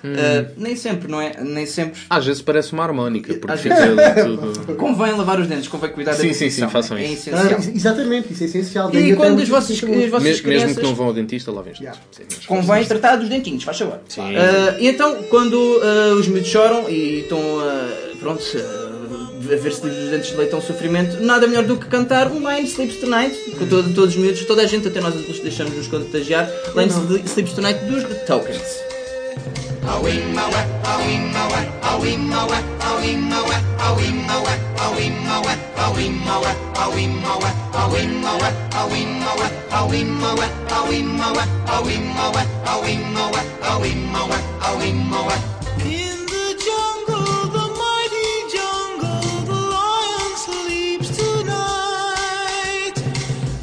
Uh, nem sempre, não é? Nem sempre. Às vezes parece uma harmónica, porque Às fica vezes. ali tudo. Convém lavar os dentes, convém cuidar da Sim, sim, sim, dentição. façam É isso. essencial. Ah, exatamente, isso é essencial. E quando vossas, difícil. as vossas Mes- crianças... Mesmo que não vão ao dentista, lavem os dentes. Sim, mas- Convém tratar dos dentinhos, faz favor. Sim. Ah, e então, quando ah, os miúdos choram e estão, ah, pronto, ah, a ver se os dentes de leite é um sofrimento, nada melhor do que cantar um Line Sleeps Tonight, com todo- todos os miúdos, toda a gente, até nós adultos, deixamos-nos contagiar. Line Sleeps Tonight dos The Tokens.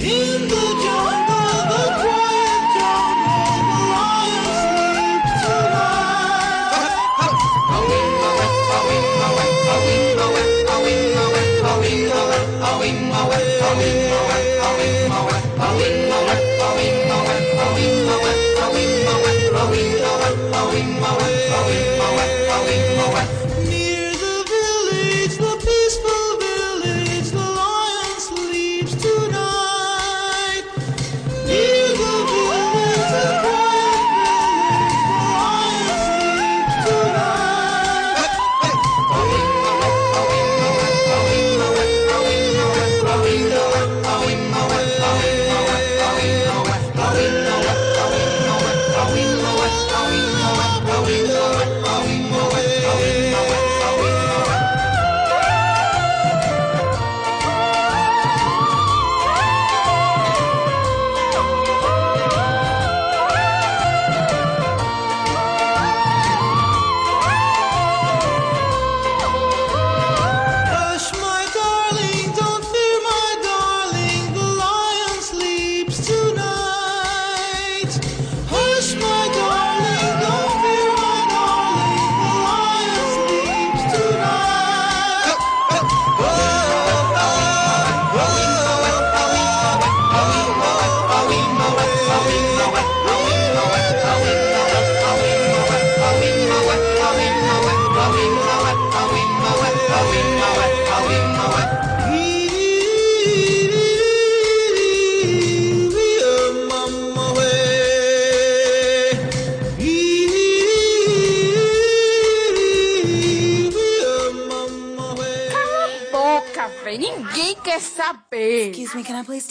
In the jungle,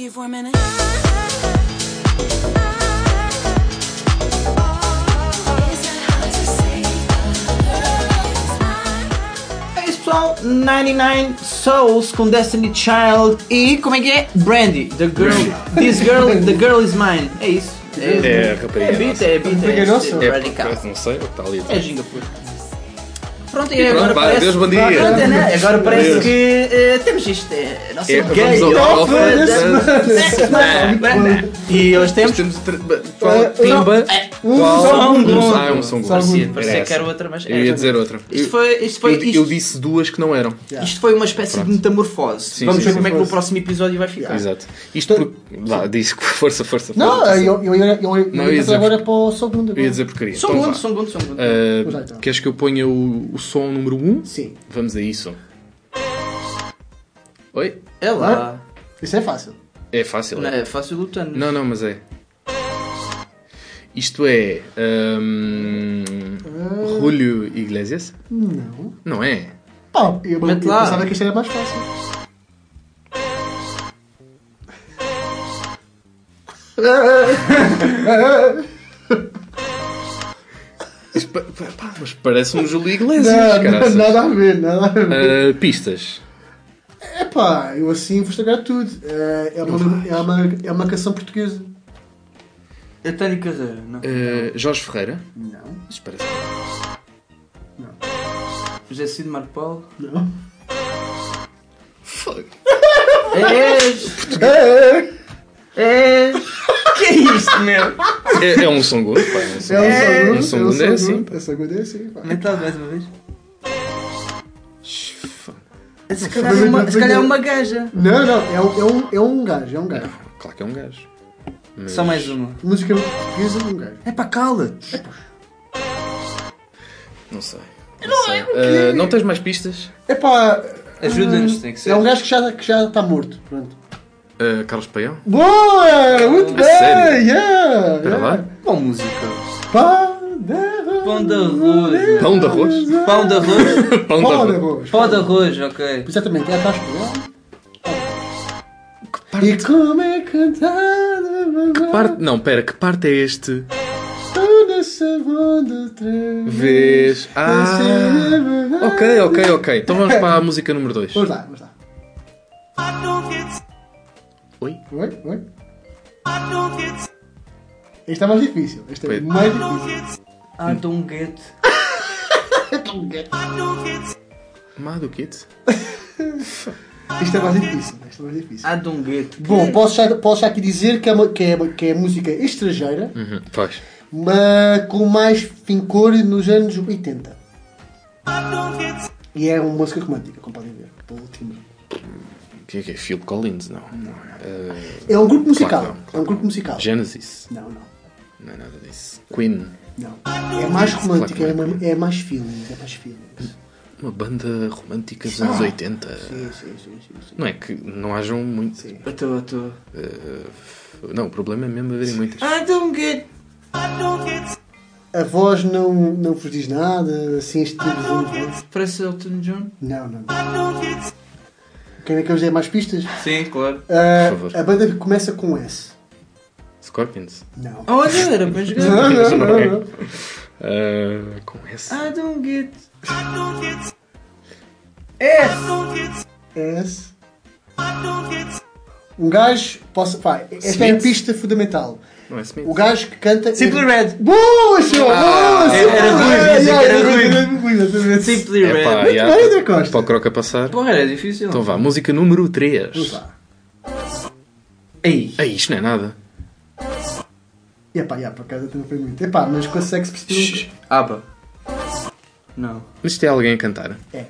To you for a minute? É isso, pessoal. 99 Souls com Destiny Child e como é que é? Brandy. The girl, this girl, the girl is mine. É isso. É, a rapariga É beat, nossa. é beat, rapariga é, nossa? é É, radical. não sei o que está ali a dizer. É Gingapur. Pronto, e E pronto, agora vá, parece, Deus bom dia. Pronto, é, né? Agora parece Deus. que eh, temos isto. É, a nossa É, gay vamos ao off da- E hoje temos. Temos o tra- qual- Pimba. Um um. Ah, é um som. Parecia, parecia que era outra, mas Eu ia dizer outra. Isto Eu- foi, isto foi, eu, isto, eu disse duas que não eram. isto foi uma espécie de metamorfose. Sim, Vamos sim, ver sim. como é que no próximo episódio vai ficar. Exato. Isto porque. Vá, disse que força, força. Não, força. eu, Não, ia dizer- agora para o segundo. Eu ia dizer porcaria. Som gundo, vá. som gundo, som gundo. Vamos lá, então. queres que eu ponha o som número 1? Um? Sim. Vamos a isso. Oi? É lá. Isso é fácil. É fácil, Não, é? é fácil lutando. Não, não, mas é. Isto é. hum, Julio Iglesias? Não. Não é? Pá, eu, eu lá. pensava que isto era mais fácil. Pa- pá, mas parece um Julio Iglesias, Não, caraças. nada a ver, nada a ver. Ah, pistas. Epá, eu assim vou estragar tudo. É, é, uma, é, uma, é uma canção portuguesa. É Tânia Carreira, não. Ah, Jorge Ferreira? Não. Isto parece. José Cid Marco Paulo. Não. Fuck. És! É, És! Que é isto, meu? É, é um som good, pá. É um som, é um é um good, é assim. É um é assim. pá. Mental mais uma vez. Fuck. Se calhar é uma, se calhar é uma gaja. Não, não, é um, é um, é um gajo, é um gajo. Claro que é um gajo. Mas- Só mais uma. Música portuguesa de um gajo. É para cala-te. Não sei. Não, sei. Ah, não tens mais pistas? Epá. Ajuda-nos, hum, tem que ser. É um gajo que já, que já está morto. Pronto. Ah, Carlos Paião? Boa! Muito A bem! sério? Yeah! Espera yeah. lá. Qual música? Pão de arroz. Pão de arroz. Pão de arroz? Pão de arroz? Pão de arroz. arroz. Pão de arroz, ok. Exatamente, é a Tasca. E como é cantada Parte... Não, pera, que parte é este? toda segunda outra Vês. Ah! Ok, ok, ok. Então vamos para a música número 2. Vamos lá, vamos lá. Oi? Oi, oi. Este é mais difícil. Este é Foi. mais difícil. I don't get. Mado Kit? Isto é mais difícil. Isto é mais difícil. I don't get. Bom, posso já, posso já aqui dizer que é, uma, que, é, que é música estrangeira, Uhum, faz. mas com mais fincor nos anos 80. E é uma música romântica, como podem ver, pelo timbre. O que é que é? Phil Collins? Não. Ah, É um grupo musical. Claro, É um grupo musical. Genesis. Não, não. Não é nada disso. Queen. Não. É mais romântica, Claro é, não uma- é mais feelings, é mais feelings. Uma banda romântica dos anos 80. Ah, Sim, sim, sim, sim, sim. Não é que não hajam muito. Eu estou, eu estou. Eh, não, o problema é mesmo haverem muitas. I don't get. A voz não, não vos diz nada, assim, este tipo de. Parece Elton John? Não, não. não. Querem que eu dê mais pistas? Sim, claro. Ah, Por favor. a banda começa com S. Scorpions. Não. Olha, era para jogar. Não, não, não, não. Eh, com esse. I don't get. S. Um gajo. Posso, pá, esta é a pista fundamental. Não é Smith. O gajo que canta. Simply Red. Boa, show! Ah, Boa, era- era Simply ruim, era yeah, exatamente. Simply É Red. pá, Muito bem, André Costa. para o Croca passar. Porra, era difícil. Então vá, música número 3. Vamos lá. Ei. Ei, isto não é nada. E pá, yeah, por acaso até não foi muito. Epá, mas consegue-se perceber. Aba. Não. Mas isto é alguém a cantar. É.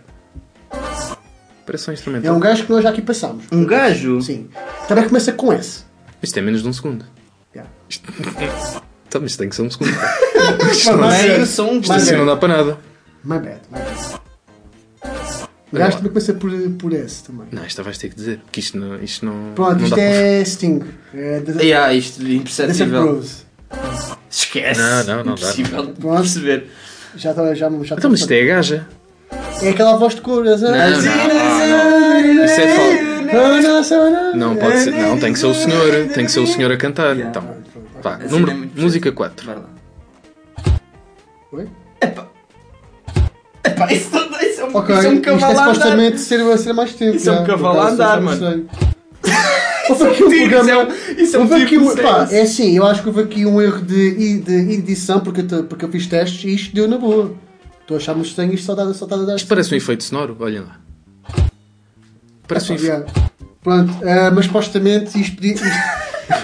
Parece um É instrumental. um gajo que nós já aqui passámos. Um gajo? Sim. Também começa com S. Isto é menos de um segundo. Isto... Então, mas isto tem que ser um segundo. Meio som Isto assim não dá para nada. My bad, my bad. O Olha gajo lá. também começa por, por S também. Não, esta vais ter que dizer. Que isto não. Isto não Pronto, não isto dá é Sting. É da- Yeah, isto é imperceptível. Esquece. Não, não, não dá. Impossível de Pronto. perceber. Já está, já, já Então, mas isto é a gaja. É aquela voz de cor. Não, não, não, não. Isso é falso. Não pode ser. Não, tem que ser o senhor. Tem que ser o senhor a cantar. Então, vá. Assim Número, é música 4. Vai lá. Oi? Epá, isso, não- isso é um, Ok, isso é um isto é cavalo a andar. supostamente ser, ser mais tempo. Isso é um já, cavalo a andar, já mano. Houve aqui um isso é programa. um- isso é um aqui tiro um, pá, é assim, eu acho que houve aqui um erro de, de edição porque eu, porque eu fiz testes e isto deu na boa. Estou a achar muito estranho isto só está a dar. Isto parece um efeito sonoro. Olhem lá. Parece um efeito. Pronto, ah, mas supostamente isto, podia- isto-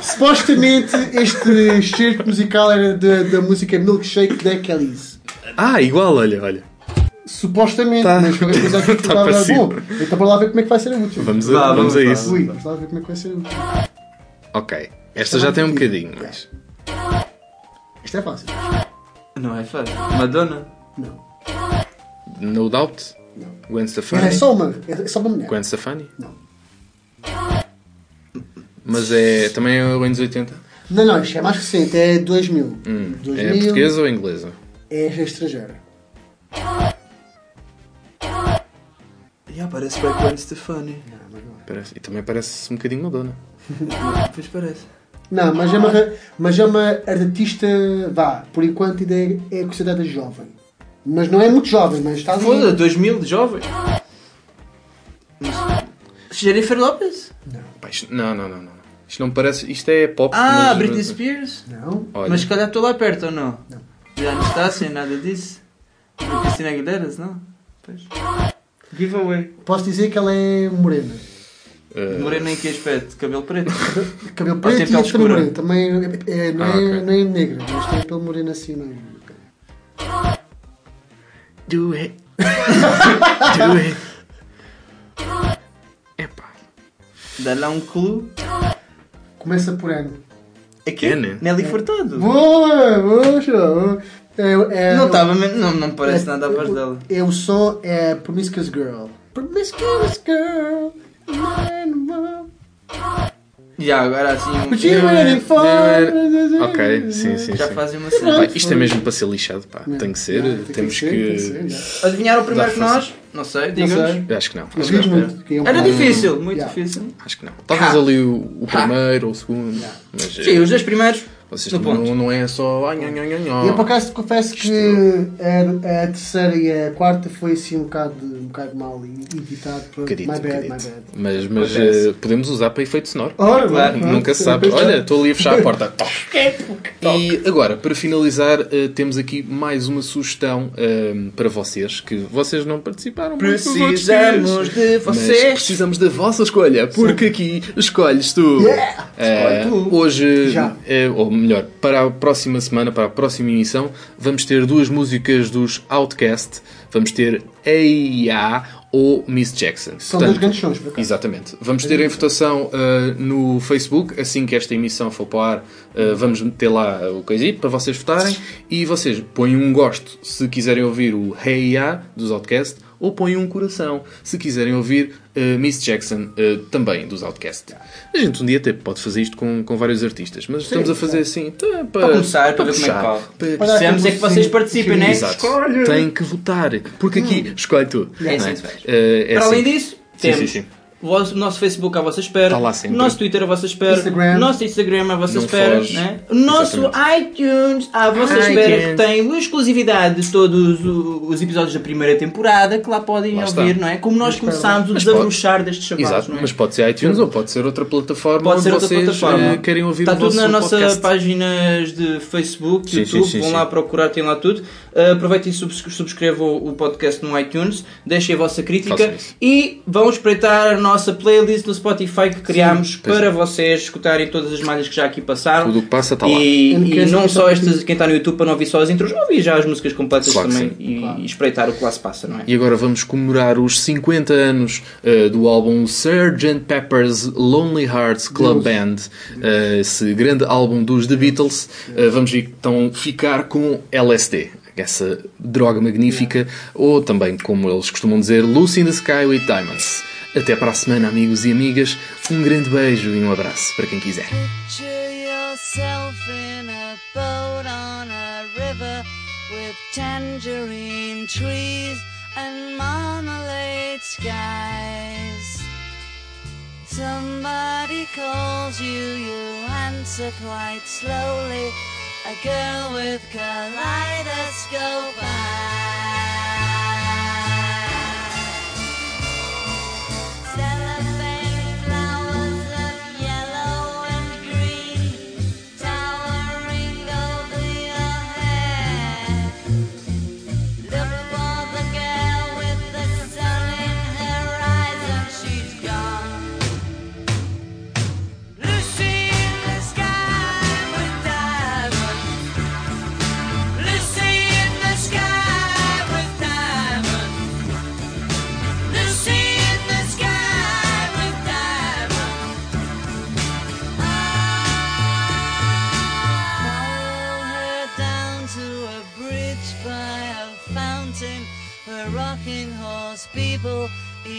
supostamente este excerto musical era da, da música Milkshake da Kellys. Ah, igual, olha, olha. Supostamente, Tá. mas qualquer coisa aqui Tá bom. Então para lá ver como é que vai ser a última. Vamos a, Vá, vamos vamos a lá, isso. Ui, vamos lá ver como é que vai ser a última. Ok. Esta já tem um bocadinho, mas. Isto é fácil. Não é fácil. Madonna? Não. No Doubt? Gwen Stefani? É só uma, é só uma mulher. Gwen Stefani? Não. Mas é também é anos 80? Não, não, isto é mais recente, é 2000. Hum. 2000 É portuguesa ou inglesa? É estrangeira. Yeah, parece bem Gwen Stefani. Parece- e também parece um bocadinho Madonna. Pois parece. Não, mas é uma, mas é uma artista, vá, por enquanto ainda é, é considerada jovem. Mas não é muito jovem, mas está ali. Foda, 2000 de jovem. Jennifer Lopez? Isto- não, não, não, não. Isto não parece. Isto é pop. Ah, mas- Britney Spears? Não. Olha. Mas se calhar estou lá perto ou não? Não. De Anastácia, nada disso? Cristina Aguilera, não? Pois. Giveaway. Posso dizer que ela é morena. eh, Morena em que aspecto? Cabelo preto? Cabelo preto tem e pele moreno. Também é, é- não, Ah, é, ok. não é negra, mas tem pelo moreno assim, não é? Do it. Do it. Epá. Dá lá um clue. Começa por N. É que É, né? Nelly Furtado. Boa, boa, show. É, é, Não estava, não, não me parece é- nada a voz dela. É o som é Promiscuous Girl. Promiscuous Girl. E agora assim um. For. Ok, sim, sim. Já sim. fazem uma Pá, cena. isto é mesmo para ser lixado, pá. Tem que ser. Não, tem temos que. que ser. Adivinharam primeiro que nós? Não sei, Não. Eu Acho que não. Não Acho que não. é um Era difícil, muito Yeah. difícil. Acho que não. Talvez ali o, o primeiro ou o segundo. Mas, Sim, os dois primeiros. Vocês no não, não é só. Ah. Eu por acaso te confesso que a, a terceira e a quarta foi assim um bocado, um bocado mal editado. Pronto. Bocadito, my bad, my bad. Mas, mas eh, podemos usar para efeito sonoro. Ora, Claro, bom, Nunca se sabe. pronto. Olha, estou ali a fechar a porta. E agora, para finalizar, eh, temos aqui mais uma sugestão eh, para vocês, que vocês não participaram Precisamos de Mas vocês. precisamos da vossa escolha, porque aqui escolhes tu. Yeah! Escolhe tu. hoje, Já. ou melhor, para a próxima semana, para a próxima emissão, vamos ter duas músicas dos Outcast. Vamos ter A.I.A. ou Miss Jackson. São dois grandes sons, por acaso. Exatamente. Vamos ter em votação uh, no Facebook, assim que esta emissão for para o ar, uh, vamos ter lá o coisito para vocês votarem e vocês põem um gosto se quiserem ouvir o Ya dos Outcast ou põem um coração se quiserem ouvir uh, Miss Jackson uh, também dos Outcast. A gente um dia até pode fazer isto com, com vários artistas, mas estamos a fazer assim tá, para, Para começar, para ver como é que puxar, corre. para- Precisamos é que vocês participem, né? Exato. Escolhe. Tem que votar, porque aqui escolhe tu. É não assim. Uh, é Para além assim. disso, Sim, temos sim, sim. o nosso Facebook à vossa espera, Está lá sempre. o nosso Twitter à vossa espera, Instagram. o nosso Instagram à vossa Não espera, foge. né? o nosso iTunes à vossa iTunes. espera, que tem exclusividade de todos os episódios da primeira temporada, que lá podem Lá está. ouvir, não é? Como nós começámos o Mas pode- desabrochar destes chavalos, Exato, não é? mas pode ser iTunes ou pode ser outra plataforma Pode onde ser outra vocês plataforma. eh, querem ouvir Está o tudo nas nossas podcast. páginas de Facebook, Sim, YouTube. sim, sim, Vão sim. lá procurar, tem lá tudo. Uh, aproveitem e subs- subscrevam o podcast no iTunes. Deixem a vossa crítica. E vão espreitar a nossa playlist no Spotify que criámos pois para é. vocês escutarem todas as malhas que já aqui passaram. Tudo o que passa está lá. E, e não só estas, quem está no YouTube para não ouvir só as intros, ouvir já as músicas completas Claro também sim. e, e espreitar o que lá se passa, não é? E agora vamos comemorar os 50 anos eh, do álbum Sgt. Pepper's Lonely Hearts Club Band, eh, esse grande álbum dos The Beatles. Eh, vamos então ficar com LSD, essa droga magnífica, ou também, como eles costumam dizer, Lucy in the Sky with Diamonds. Até para a semana, amigos e amigas. Um grande beijo e um abraço para quem quiser. Somebody calls you, you answer quite slowly. A girl with kaleidoscope eyes.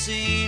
see